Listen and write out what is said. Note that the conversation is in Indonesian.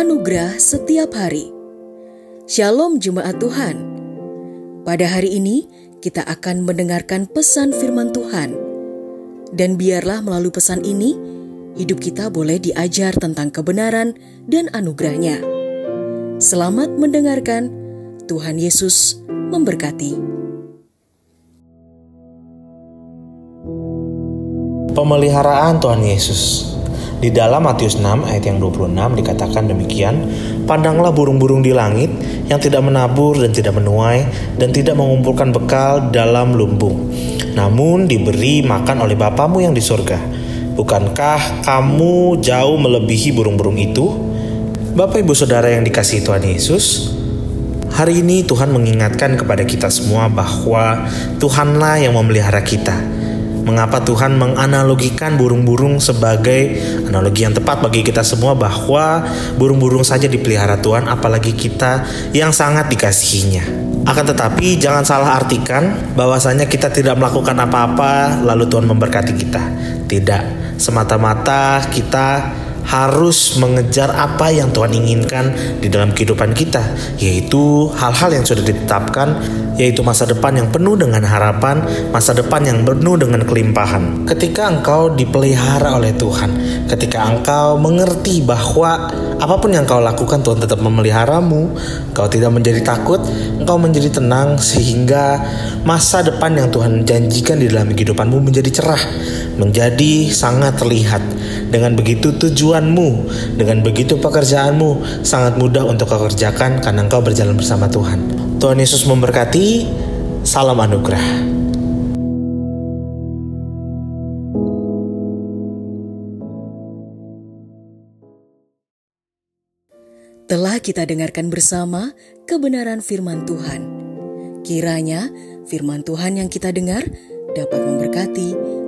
Anugerah setiap hari. Shalom jemaat Tuhan. Pada hari ini kita akan mendengarkan pesan firman Tuhan. Dan biarlah melalui pesan ini hidup kita boleh diajar tentang kebenaran dan anugerahnya. Selamat mendengarkan. Tuhan Yesus memberkati. Pemeliharaan Tuhan Yesus di dalam Matius 6 ayat yang 26 dikatakan demikian, Pandanglah burung-burung di langit yang tidak menabur dan tidak menuai dan tidak mengumpulkan bekal dalam lumbung. Namun diberi makan oleh Bapamu yang di surga. Bukankah kamu jauh melebihi burung-burung itu? Bapak ibu saudara yang dikasihi Tuhan Yesus, hari ini Tuhan mengingatkan kepada kita semua bahwa Tuhanlah yang memelihara kita Mengapa Tuhan menganalogikan burung-burung sebagai analogi yang tepat bagi kita semua bahwa burung-burung saja dipelihara Tuhan apalagi kita yang sangat dikasihinya. Akan tetapi jangan salah artikan bahwasanya kita tidak melakukan apa-apa lalu Tuhan memberkati kita. Tidak, semata-mata kita harus mengejar apa yang Tuhan inginkan di dalam kehidupan kita, yaitu hal-hal yang sudah ditetapkan, yaitu masa depan yang penuh dengan harapan, masa depan yang penuh dengan kelimpahan. Ketika engkau dipelihara oleh Tuhan, ketika engkau mengerti bahwa apa pun yang kau lakukan Tuhan tetap memeliharamu, kau tidak menjadi takut, engkau menjadi tenang sehingga masa depan yang Tuhan janjikan di dalam kehidupanmu menjadi cerah, menjadi sangat terlihat. Dengan begitu tujuan tujuanmu. Dengan begitu pekerjaanmu sangat mudah untuk kau kerjakan karena engkau berjalan bersama Tuhan. Tuhan Yesus memberkati. Salam anugerah. Telah kita dengarkan bersama kebenaran firman Tuhan. Kiranya firman Tuhan yang kita dengar dapat memberkati,